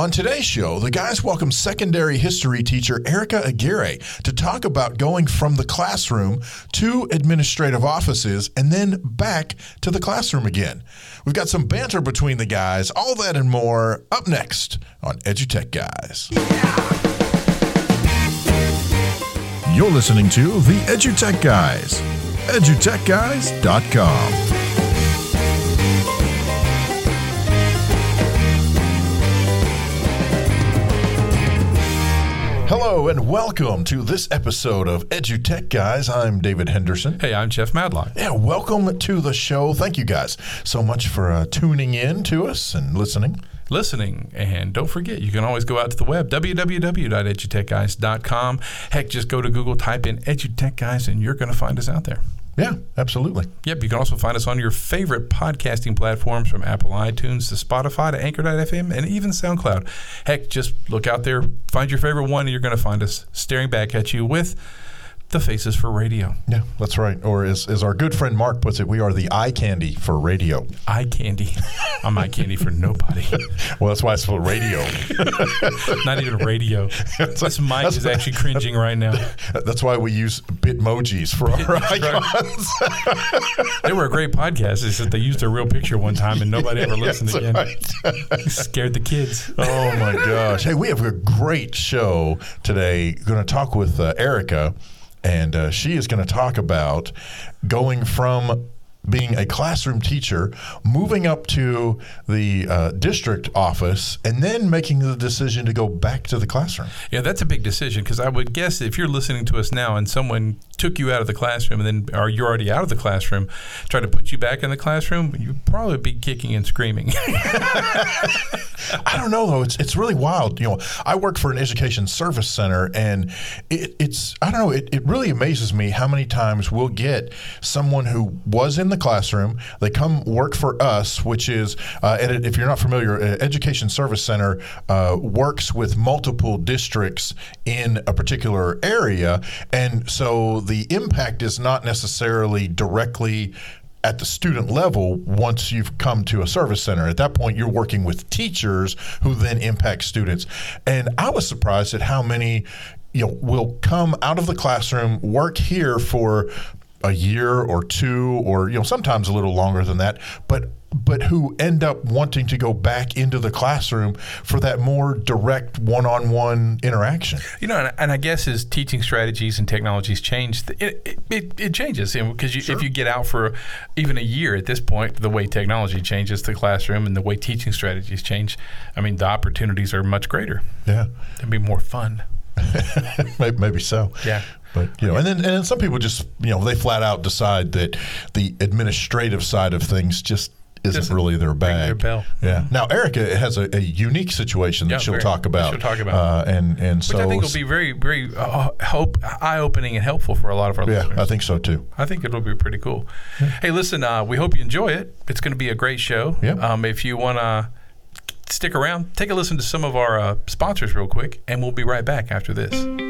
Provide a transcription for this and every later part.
On today's show, the guys welcome secondary history teacher Erica Aguirre to talk about going from the classroom to administrative offices and then back to the classroom again. We've got some banter between the guys, all that and more up next on EduTech Guys. You're listening to the EduTech Guys, edutechguys.com. Hello and welcome to this episode of EduTech Guys. I'm David Henderson. Hey, I'm Jeff Madlock. Yeah, welcome to the show. Thank you guys so much for uh, tuning in to us and listening. Listening. And don't forget, you can always go out to the web, www.edutechguys.com. Heck, just go to Google, type in EduTech Guys, and you're going to find us out there. Yeah, absolutely. Yep, you can also find us on your favorite podcasting platforms from Apple iTunes to Spotify to Anchor.fm and even SoundCloud. Heck, just look out there, find your favorite one, and you're going to find us staring back at you with the faces for radio. Yeah, that's right. Or as, as our good friend Mark puts it, we are the eye candy for radio. Eye candy. I'm eye candy for nobody. well, that's why it's for radio. Not even radio. That's this mic is actually cringing right now. That's why we use Bitmojis for our icons. they were a great podcast. It's that they used a real picture one time and nobody ever listened again. Right. scared the kids. Oh my gosh. Hey, we have a great show today. Going to talk with uh, Erica and uh, she is going to talk about going from being a classroom teacher, moving up to the uh, district office, and then making the decision to go back to the classroom. Yeah, that's a big decision because I would guess if you're listening to us now and someone took you out of the classroom and then, or you're already out of the classroom, try to put you back in the classroom, you'd probably be kicking and screaming. I don't know though. It's it's really wild. You know, I work for an education service center, and it, it's I don't know. It, it really amazes me how many times we'll get someone who was in the classroom. They come work for us, which is, uh, if you're not familiar, Education Service Center uh, works with multiple districts in a particular area, and so the impact is not necessarily directly at the student level once you've come to a service center. At that point, you're working with teachers who then impact students. And I was surprised at how many you know will come out of the classroom work here for a year or two or you know sometimes a little longer than that but but who end up wanting to go back into the classroom for that more direct one-on-one interaction. You know, and, I guess as teaching strategies and technologies change, it it, it changes because sure. if you get out for even a year at this point, the way technology changes the classroom and the way teaching strategies change, I mean, the opportunities are much greater. Yeah, it'd be more fun. Maybe so. Yeah. But you know, and then and then some people just you know they flat out decide that the administrative side of things just isn't just really their bag. Their yeah. Now Erica has a, a unique situation that yeah, she'll, very, talk about. She'll talk about. Uh, and and Which so I think will be very very uh, hope eye opening and helpful for a lot of our yeah, listeners. I think so too. I think it'll be pretty cool. Yeah. Hey, listen, uh, we hope you enjoy it. It's going to be a great show. Yeah. Um, if you want to stick around, take a listen to some of our uh, sponsors real quick, and we'll be right back after this.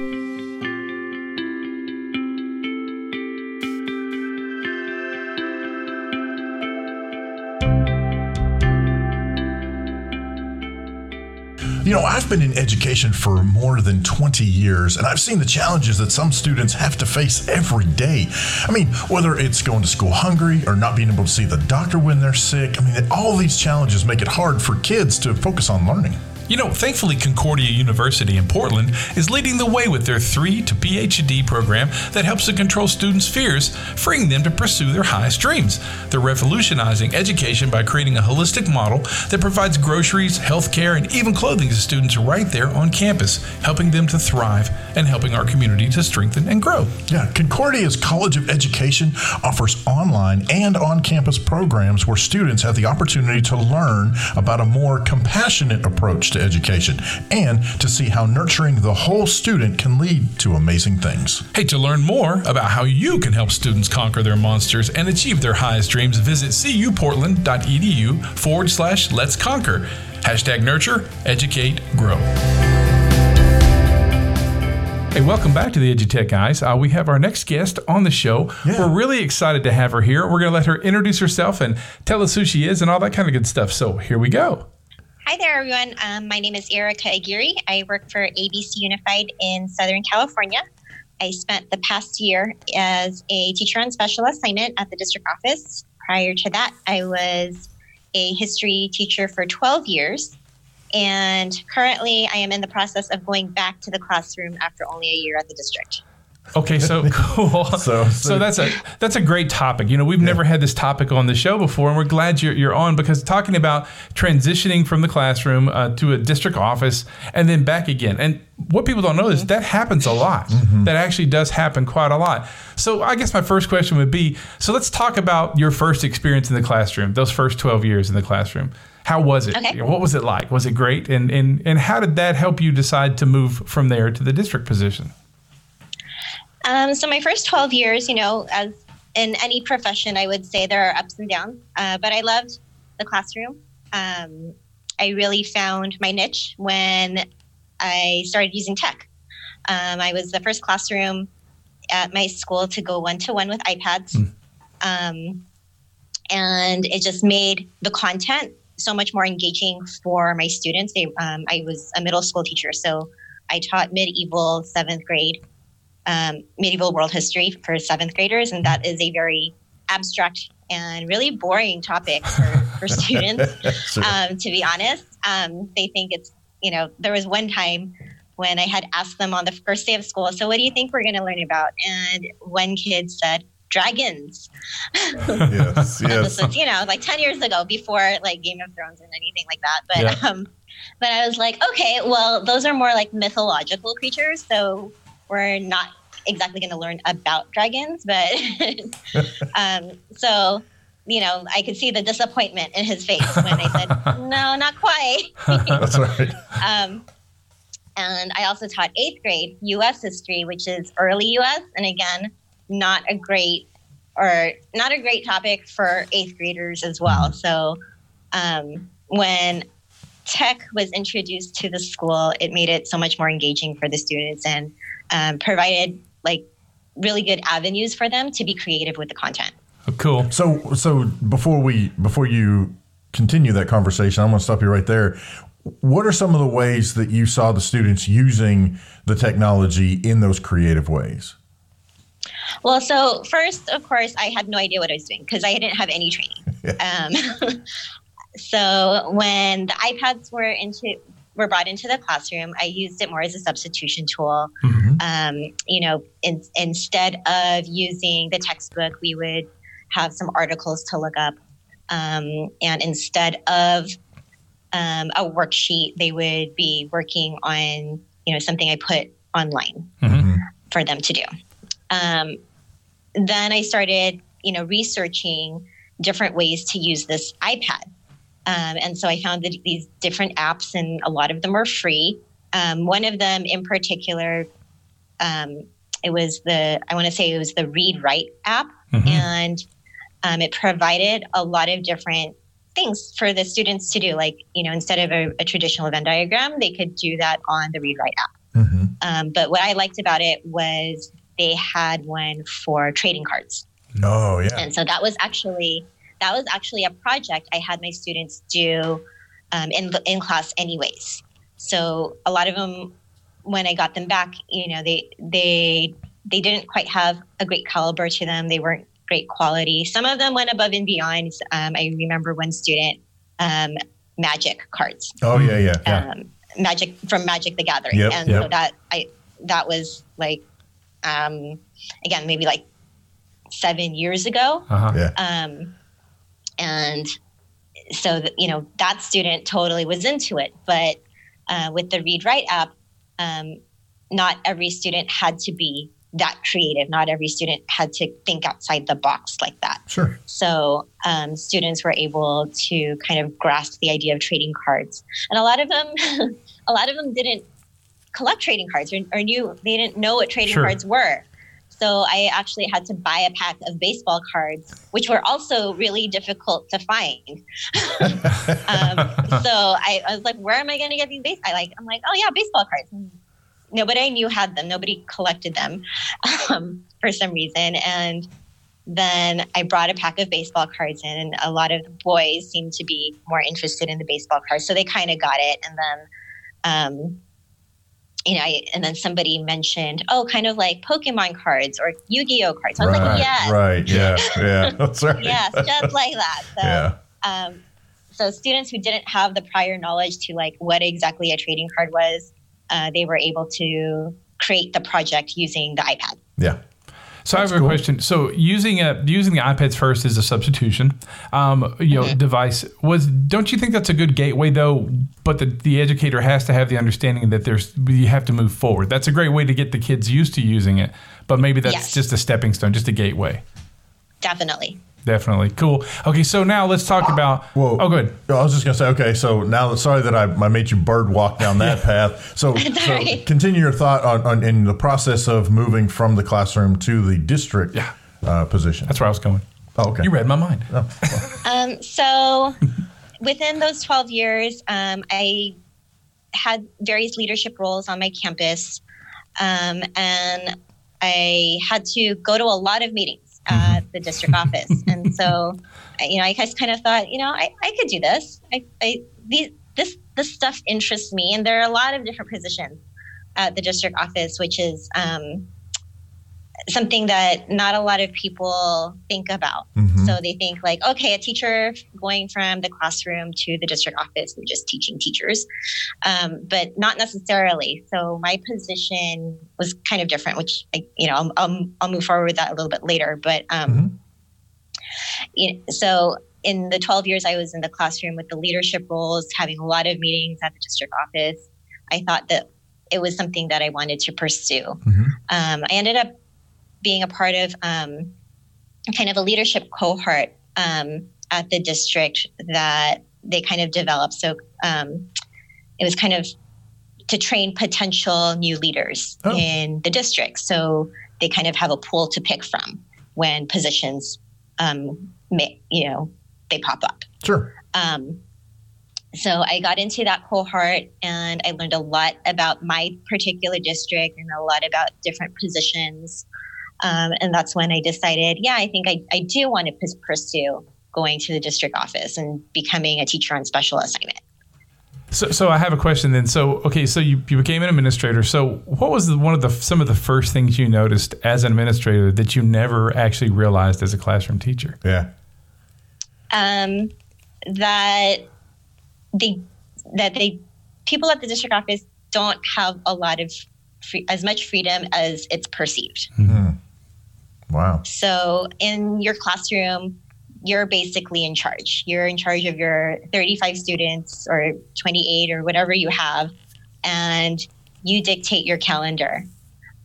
You know, I've been in education for more than 20 years, and I've seen the challenges that some students have to face every day. I mean, whether it's going to school hungry or not being able to see the doctor when they're sick, I mean, all these challenges make it hard for kids to focus on learning. You know, thankfully, Concordia University in Portland is leading the way with their 3 to PhD program that helps to control students' fears, freeing them to pursue their highest dreams. They're revolutionizing education by creating a holistic model that provides groceries, healthcare, and even clothing to students right there on campus, helping them to thrive and helping our community to strengthen and grow. Yeah, Concordia's College of Education offers online and on campus programs where students have the opportunity to learn about a more compassionate approach to education and to see how nurturing the whole student can lead to amazing things. Hey, to learn more about how you can help students conquer their monsters and achieve their highest dreams, visit cuportland.edu forward slash let's conquer. Hashtag nurture, educate, grow. Hey, welcome back to the EduTech guys. Uh, we have our next guest on the show. Yeah. We're really excited to have her here. We're going to let her introduce herself and tell us who she is and all that kind of good stuff. So here we go. Hi there, everyone. Um, my name is Erica Aguirre. I work for ABC Unified in Southern California. I spent the past year as a teacher on special assignment at the district office. Prior to that, I was a history teacher for 12 years. And currently, I am in the process of going back to the classroom after only a year at the district. Okay, so cool. so, so, so, that's a that's a great topic. You know, we've yeah. never had this topic on the show before, and we're glad you're, you're on because talking about transitioning from the classroom uh, to a district office and then back again. And what people don't know is that happens a lot. Mm-hmm. That actually does happen quite a lot. So I guess my first question would be: so let's talk about your first experience in the classroom, those first twelve years in the classroom. How was it? Okay. What was it like? Was it great? And and and how did that help you decide to move from there to the district position? Um, so my first 12 years, you know, as in any profession, I would say there are ups and downs, uh, but I loved the classroom. Um, I really found my niche when I started using tech. Um, I was the first classroom at my school to go one to one with iPads. Mm. Um, and it just made the content so much more engaging for my students. They, um, I was a middle school teacher, so I taught medieval seventh grade um, medieval world history for seventh graders, and that is a very abstract and really boring topic for, for students. sure. um, to be honest, um, they think it's you know there was one time when I had asked them on the first day of school, so what do you think we're going to learn about? And one kid said dragons. yes, yes. this was, you know, like 10 years ago before like Game of Thrones and anything like that. But, yeah. um, but I was like, okay, well, those are more like mythological creatures. So we're not exactly going to learn about dragons, but um, so you know, I could see the disappointment in his face when I said, "No, not quite." That's right. Um, and I also taught eighth grade U.S. history, which is early U.S. and again, not a great or not a great topic for eighth graders as well. So um, when tech was introduced to the school, it made it so much more engaging for the students and um, provided like really good avenues for them to be creative with the content. Oh, cool. So so before we before you continue that conversation, I'm going to stop you right there. What are some of the ways that you saw the students using the technology in those creative ways? Well, so first, of course, I had no idea what I was doing because I didn't have any training. um, so when the iPads were into were brought into the classroom, I used it more as a substitution tool. Mm-hmm. Um, you know, in, instead of using the textbook, we would have some articles to look up. Um, and instead of um, a worksheet, they would be working on, you know, something I put online mm-hmm. for them to do. Um, then I started, you know, researching different ways to use this iPad. Um, and so I found that these different apps, and a lot of them are free. Um, one of them in particular, um, it was the, I want to say it was the Read Write app. Mm-hmm. And um, it provided a lot of different things for the students to do. Like, you know, instead of a, a traditional Venn diagram, they could do that on the Read Write app. Mm-hmm. Um, but what I liked about it was they had one for trading cards. Oh, yeah. And so that was actually that was actually a project I had my students do um, in in class, anyways. So a lot of them, when I got them back, you know, they they they didn't quite have a great caliber to them. They weren't great quality. Some of them went above and beyond. Um, I remember one student, um, magic cards. Oh yeah, yeah, yeah. Um, magic from Magic the Gathering, yep, and yep. so that I that was like, um, again, maybe like seven years ago. Uh-huh. Yeah. Um, and so that, you know that student totally was into it. But uh, with the read write app um, not every student had to be that creative. Not every student had to think outside the box like that. Sure. So um, students were able to kind of grasp the idea of trading cards. And a lot of them a lot of them didn't collect trading cards or, or knew they didn't know what trading sure. cards were so I actually had to buy a pack of baseball cards, which were also really difficult to find. um, so I, I, was like, where am I going to get these base? I like, I'm like, oh yeah, baseball cards. nobody I knew had them. Nobody collected them um, for some reason. And then I brought a pack of baseball cards in, and a lot of the boys seemed to be more interested in the baseball cards, so they kind of got it. And then, um, you know, I, and then somebody mentioned, oh, kind of like Pokemon cards or Yu-Gi-Oh cards. I was right, like, yes, right, yeah, yeah, that's right. yes, just like that. So, yeah, um, so students who didn't have the prior knowledge to like what exactly a trading card was, uh, they were able to create the project using the iPad. yeah. So I have a question. So using a, using the iPads first as a substitution, um, you know, device was. Don't you think that's a good gateway though? But the, the educator has to have the understanding that there's you have to move forward. That's a great way to get the kids used to using it. But maybe that's Yes. just a stepping stone, just a gateway. Definitely. Definitely cool. Okay, so now let's talk about. Whoa. Oh, good. I was just gonna say, okay, so now sorry that I, I made you bird walk down that path. So, so right. continue your thought on, on in the process of moving from the classroom to the district Yeah. uh, position. That's where I was going. Oh, okay. You read my mind. Um, so within those 12 years, um, I had various leadership roles on my campus. Um, and I had to go to a lot of meetings at the district office. And so, you know, I just kind of thought, you know, I, I could do this. I, I, these, this, this stuff interests me. And there are a lot of different positions at the district office, which is um, something that not a lot of people think about. Mhm. So they think like, okay, a teacher going from the classroom to the district office and just teaching teachers, um, but not necessarily. So my position was kind of different, which I, you know, I'll, I'll, I'll move forward with that a little bit later. But um, Mhm. you know, so in the 12 years I was in the classroom with the leadership roles, having a lot of meetings at the district office, I thought that it was something that I wanted to pursue. Mhm. Um, I ended up being a part of um, kind of a leadership cohort um, at the district that they kind of developed. So um, it was kind of to train potential new leaders Oh. in the district. So they kind of have a pool to pick from when positions, um, may, you know, they pop up. Sure. Um, so I got into that cohort and I learned a lot about my particular district and a lot about different positions. Um, and that's when I decided, yeah, I think I, I do want to pus- pursue going to the district office and becoming a teacher on special assignment. So, so I have a question then. So, okay, so you, you became an administrator. So, what was the, one of the some of the first things you noticed as an administrator that you never actually realized as a classroom teacher? Yeah. Um, that they that they people at the district office don't have a lot of free, as much freedom as it's perceived. Wow. So in your classroom, you're basically in charge. You're in charge of your 35 students or 28 or whatever you have, and you dictate your calendar.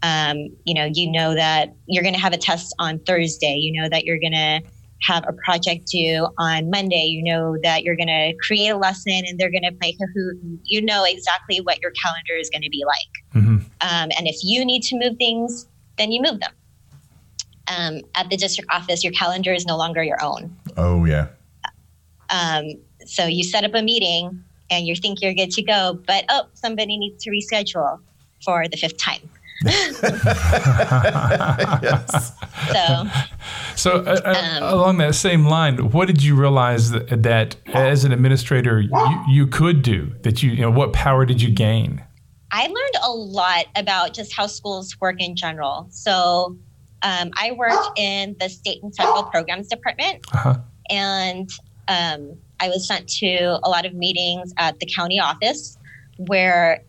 Um, you know, you know that you're going to have a test on Thursday. You know that you're going to have a project due on Monday. You know that you're going to create a lesson and they're going to play Kahoot. You know exactly what your calendar is going to be like. Mhm. Um, and if you need to move things, then you move them um, at the district office, your calendar is no longer your own. Oh yeah. Um, so you set up a meeting and you think you're good to go, but oh, somebody needs to reschedule for the fifth time. yes. So So, uh, uh, Um, along that same line, what did you realize that, that as an administrator you, you could do? That you, you know, what power did you gain? I learned a lot about just how schools work in general. So um, I worked in the state and federal programs department, Uh-huh. and um, I was sent to a lot of meetings at the county office where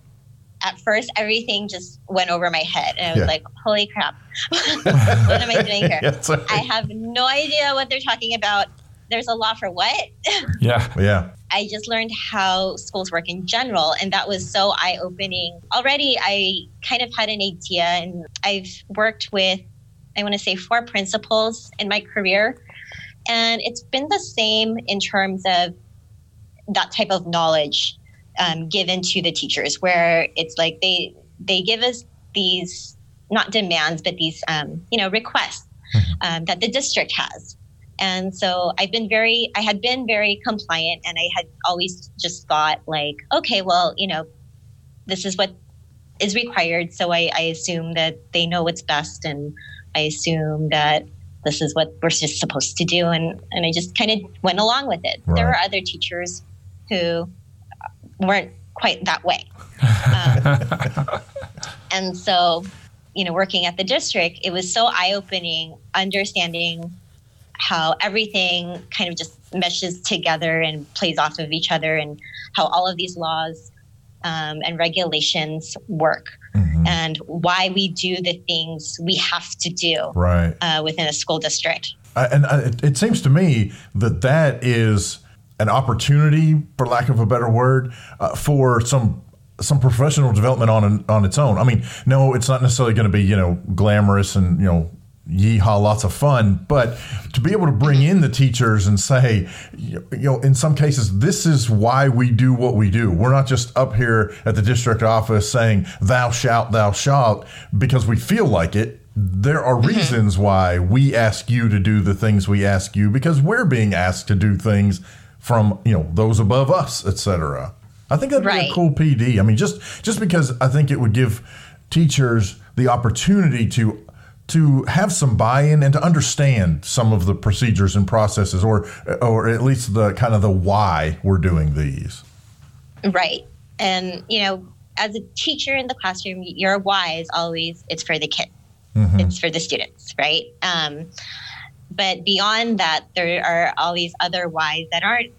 at first everything just went over my head. And I was Yeah. like, holy crap, what am I doing here? Yeah, sorry. I have no idea what they're talking about. There's a law for what? Yeah. yeah. I just learned how schools work in general, and that was so eye opening. Already, I kind of had an idea, and I've worked with, I want to say, four principals in my career. And it's been the same in terms of that type of knowledge um, given to the teachers, where it's like they they give us these not demands, but these um, you know requests um, that the district has. And so I've been very, I had been very compliant and I had always just thought, like, okay, well, you know, this is what is required. So I, I assume that they know what's best and I assume that this is what we're just supposed to do. And, and I just kind of went along with it. Right. There were other teachers who weren't quite that way. Um, and so, you know, working at the district, it was so eye opening understanding how everything kind of just meshes together and plays off of each other and how all of these laws um, and regulations work Mhm. and why we do the things we have to do Right. uh, within a school district. I, and I, it, it seems to me that that is an opportunity, for lack of a better word, uh, for some some professional development on on its own. I mean, no, it's not necessarily going to be you know glamorous and you know yeehaw, lots of fun, but to be able to bring in the teachers and say, you know, in some cases, this is why we do what we do. We're not just up here at the district office saying, thou shalt, thou shalt, because we feel like it. There are mm-hmm. reasons why we ask you to do the things we ask you because we're being asked to do things from, you know, those above us, etc. I think that'd be a cool PD. I mean, just just because I think it would give teachers the opportunity to to have some buy-in and to understand some of the procedures and processes, or or at least the kind of the why we're doing these. Right. And, you know, as a teacher in the classroom, your why is always it's for the kid, it's for the students, right? Um, but beyond that, there are all these other whys that aren't,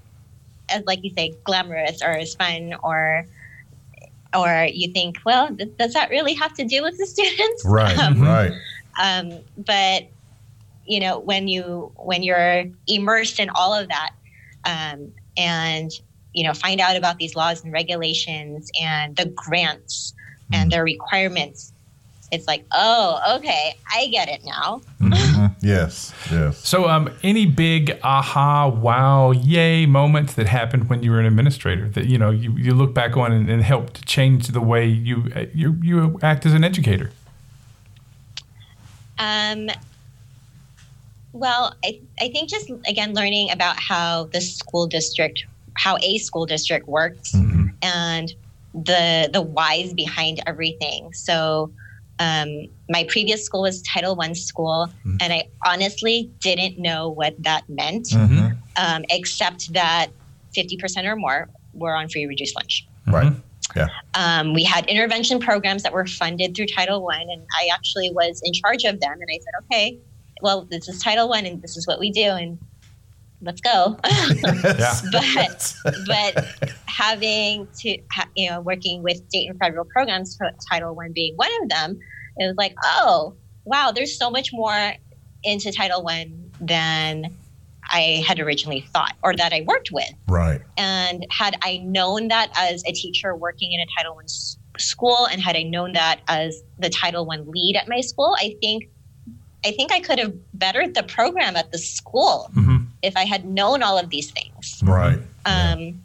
as like you say, glamorous or as fun or or you think, well, th- does that really have to do with the students? Right, Um, right, um, but you know when you when you're immersed in all of that um, and you know find out about these laws and regulations and the grants and their requirements it's like oh okay i get it now Mhm. yes, yes. So, um, any big aha, wow, yay moments that happened when you were an administrator that you know you, you look back on and, and helped to change the way you uh, you you act as an educator? Um, well, I, I think just again learning about how the school district, how a school district works, and the the whys behind everything. So, um, my previous school was Title One school, and I honestly didn't know what that meant, Mhm. um, except that fifty percent or more were on free reduced lunch. Right. Yeah. Um, we had intervention programs that were funded through Title One, and I actually was in charge of them. And I said, "Okay, well, this is Title One, and this is what we do, and let's go." But but having to ha- you know working with state and federal programs, Title One being one of them, it was like, oh wow, there's so much more into Title One than I had originally thought or that I worked with. Right. And had I known that as a teacher working in a Title One s- school, and had I known that as the Title One lead at my school, I think I think I could have bettered the program at the school Mhm. if I had known all of these things. Right. Um,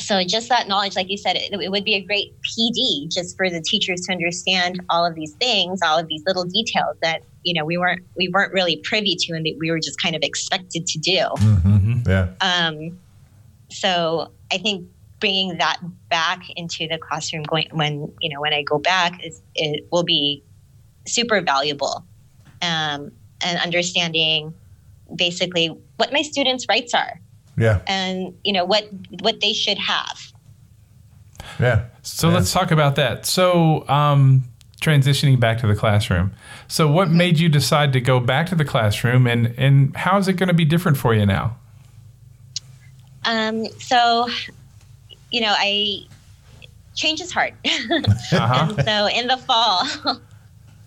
so just that knowledge, like you said, it, it would be a great PD just for the teachers to understand all of these things, all of these little details that you know we weren't we weren't really privy to, and that we were just kind of expected to do. hmm Yeah. Um, so I think bringing that back into the classroom, going when you know when I go back, is it will be super valuable, um, and understanding basically what my students' rights are Yeah. and you know what what they should have. Yeah. So let's talk about that. So, um, transitioning back to the classroom. So, what made you decide to go back to the classroom, and and how is it going to be different for you now? Um, so, you know, I change is hard. Uh-huh. and so in the fall,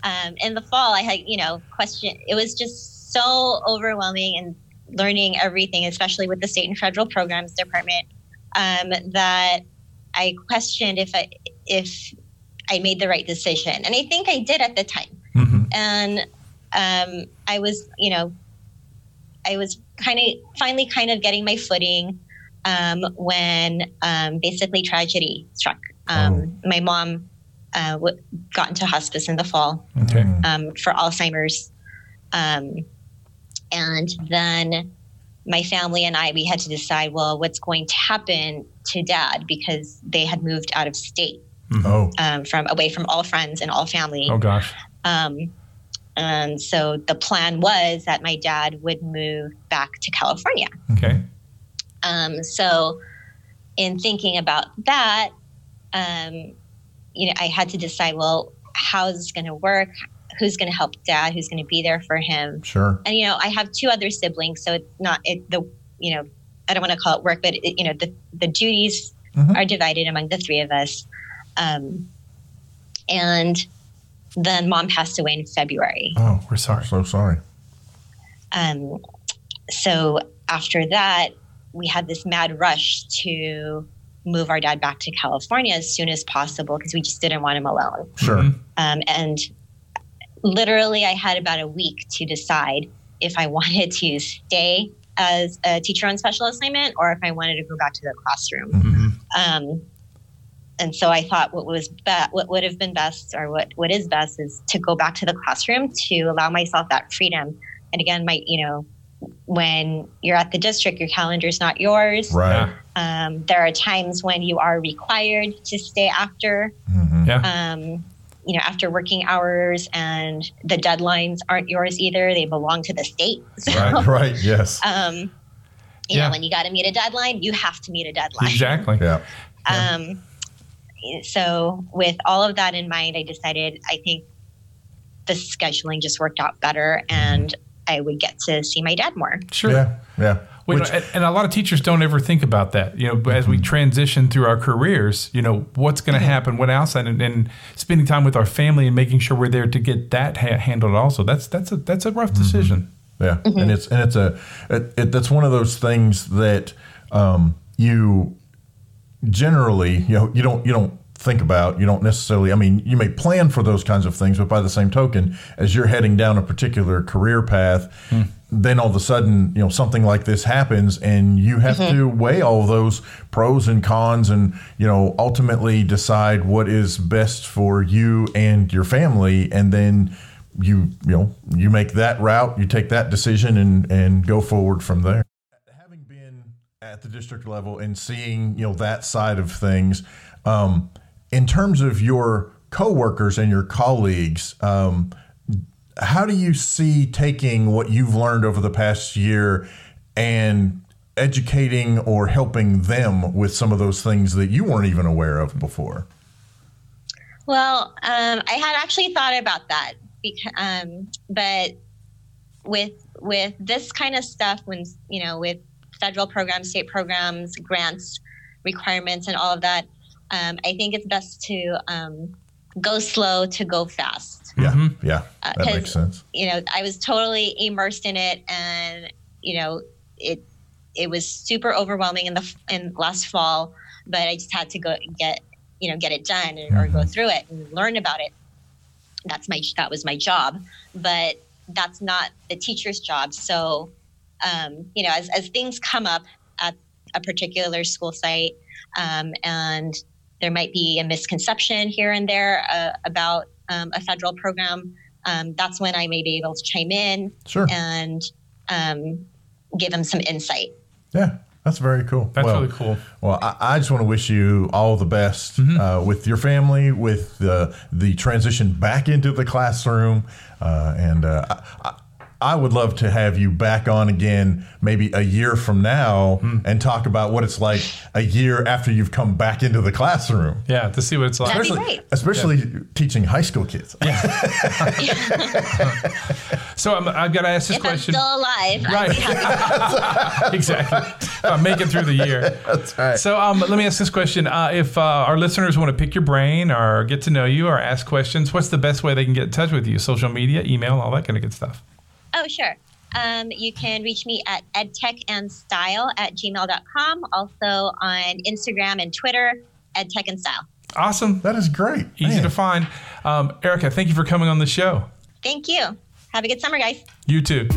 um, in the fall, I had you know question. It was just so overwhelming and learning everything, especially with the state and federal programs department, um, that I questioned if I if I made the right decision, and I think I did at the time. Mhm. And um, I was, you know, I was kind of finally kind of getting my footing um, when um, basically tragedy struck. Um, My mom uh, w- got into hospice in the fall Okay. um, for Alzheimer's. And then my family and I, we had to decide, well, what's going to happen to dad because they had moved out of state Oh. um, from away from all friends and all family. Oh gosh. Um, and so the plan was that my dad would move back to California. Okay. Um, so, in thinking about that, um, you know, I had to decide, well, how is this going to work? Who's going to help dad? Who's going to be there for him? Sure. And you know, I have two other siblings, so it's not it, the you know, I don't want to call it work, but it, you know, the the duties Mhm. are divided among the three of us. Um, and then mom passed away in February. Oh, we're sorry. So sorry. Um, so after that, we had this mad rush to move our dad back to California as soon as possible because we just didn't want him alone. Sure. Mhm. Um, and literally, I had about a week to decide if I wanted to stay as a teacher on special assignment or if I wanted to go back to the classroom. Mhm. Um, and so I thought what was be- what would have been best, or what what is best, is to go back to the classroom to allow myself that freedom. And again, my you know, when you're at the district, your calendar is not yours. Right. Um, there are times when you are required to stay after, Mhm. Yeah. um, you know, after working hours, and the deadlines aren't yours either. They belong to the state. So, Right. Right. Yes. um, you Yeah. know, when you got to meet a deadline, you have to meet a deadline. Exactly. Yeah. Um, so, with all of that in mind, I decided I think the scheduling just worked out better and I would get to see my dad more. Sure. Yeah. Yeah. Well, you know, and, and a lot of teachers don't ever think about that. You know, but as we Mm-hmm. transition through our careers, you know, what's going to happen, what outside, and, and spending time with our family and making sure we're there to get that ha- handled. Also, that's that's a that's a rough decision. Yeah, and it's and it's a it, it, that's one of those things that um, you generally you know you don't you don't think about you don't necessarily I mean you may plan for those kinds of things but by the same token as you're heading down a particular career path then all of a sudden you know something like this happens and you have to weigh all those pros and cons and you know ultimately decide what is best for you and your family. And then you you know you make that route you take that decision and and go forward from there. Having been at the district level and seeing you know that side of things um, in terms of your coworkers and your colleagues um, how do you see taking what you've learned over the past year and educating or helping them with some of those things that you weren't even aware of before? Well, um, I had actually thought about that, because, um, but with with this kind of stuff, when you know, with federal programs, state programs, grants, requirements, and all of that, um, I think it's best to um, go slow to go fast. yeah Mhm. yeah Uh, that 'cause, makes sense You know, I was totally immersed in it, and you know, it it was super overwhelming in the in last fall, but I just had to go get you know get it done and or go through it and learn about it. That's my that was my job, but that's not the teacher's job. So, um, you know, as as things come up at a particular school site, um, and there might be a misconception here and there uh, about um, a federal program. Um, that's when I may be able to chime in sure and um, give them some insight. Yeah, that's very cool. That's well, really cool. Well, I, I just want to wish you all the best uh, with your family, with the the transition back into the classroom, uh, and uh, I, I- I would love to have you back on again, maybe a year from now, and talk about what it's like a year after you've come back into the classroom. Yeah, to see what it's like. That'd be Especially, great. especially teaching high school kids. Yeah. So I'm, I've got to ask this If I'm question. still alive, I'd Right. be happy. exactly. I'm making through the year. That's right. So um, let me ask this question: uh, If uh, our listeners want to pick your brain or get to know you or ask questions, what's the best way they can get in touch with you? Social media, email, all that kind of good stuff. Oh, sure. Um, you can reach me at edtechandstyle at gmail.com. Also on Instagram and Twitter, edtechandstyle. Awesome. That is great. Easy Man. to find. Um, Erica, thank you for coming on the show. Thank you. Have a good summer, guys. You too.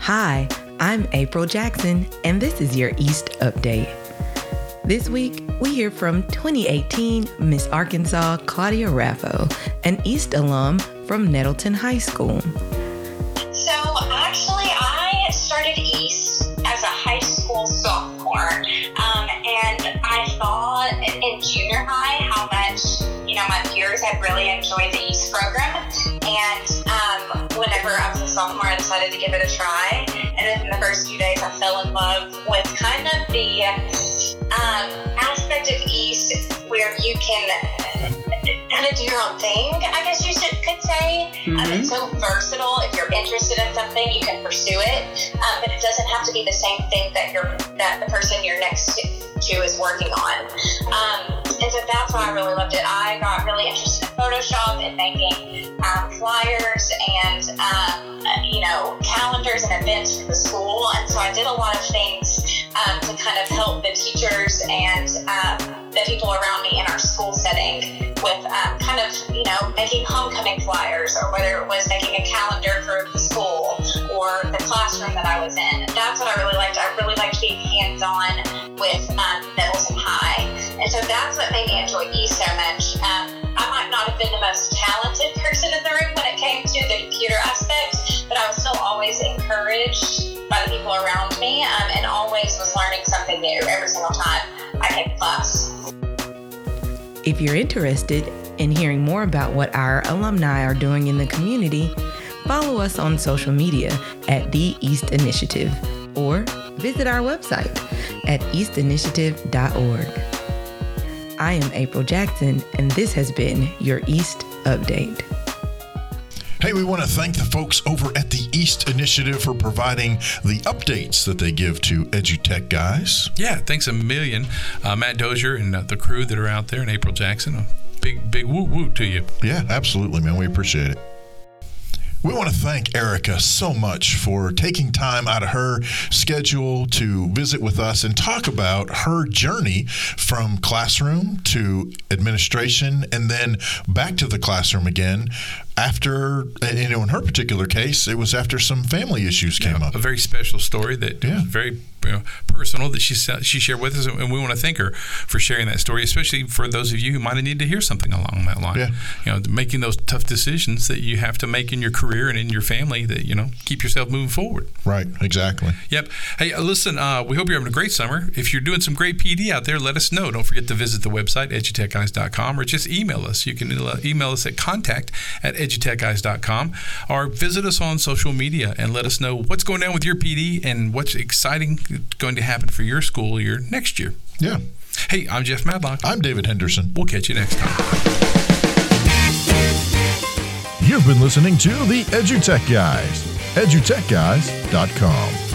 Hi, I'm April Jackson, and this is your East Update. This week, we hear from 2018 Miss Arkansas Claudia Raffo, an East alum from Nettleton High School. So, actually, I started East as a high school sophomore, um, and I saw in junior high how much you know my peers had really enjoyed the East program, and um, whenever I was a sophomore, I decided to give it a try. And in the first few days, I fell in love with kind of the um, aspect of East where you can kind of do your own thing, I guess you should, could say. Mm-hmm. Um, it's so versatile. If you're interested in something, you can pursue it. Um, but it doesn't have to be the same thing that you're that the person you're next to, to is working on. Um, and so that's why I really loved it. I got really interested in Photoshop and making um, flyers and um, you know calendars and events for the school. And so I did a lot of things um, to kind of help the teachers and um, the people around me in our school setting with um, kind of, you know, making homecoming flyers or whether it was making a calendar for the school or the classroom that I was in. That's what I really liked. I really liked being hands on with um, middles high. And so that's what made me enjoy E so much. Um, I might not have been the most talented person in the always encouraged by the people around me um, and always was learning something new every single time I came to class. If you're interested in hearing more about what our alumni are doing in the community, follow us on social media at The East Initiative or visit our website at eastinitiative.org. I am April Jackson, and this has been your East Update. Hey, we want to thank the folks over at the East Initiative for providing the updates that they give to EduTech guys. Yeah, thanks a million, uh, Matt Dozier and uh, the crew that are out there, and April Jackson. A big, big woo woo to you. Yeah, absolutely, man. We appreciate it. We want to thank Erica so much for taking time out of her schedule to visit with us and talk about her journey from classroom to administration and then back to the classroom again after, you know, in her particular case, it was after some family issues came yeah, up. A very special story that yeah. was very you know, personal that she she shared with us, and we want to thank her for sharing that story, especially for those of you who might have needed to hear something along that line. Yeah. You know, making those tough decisions that you have to make in your career and in your family that you know keep yourself moving forward. Right. Exactly. Yep. Hey, uh, listen. Uh, we hope you're having a great summer. If you're doing some great PD out there, let us know. Don't forget to visit the website edutechguys.com or just email us. You can uh, email us at contact at edutechguys.com or visit us on social media and let us know what's going on with your PD and what's exciting going to happen for your school year next year. Yeah. Hey, I'm Jeff Madlock. I'm David Henderson. We'll catch you next time. You've been listening to the EduTech Guys, edutechguys.com.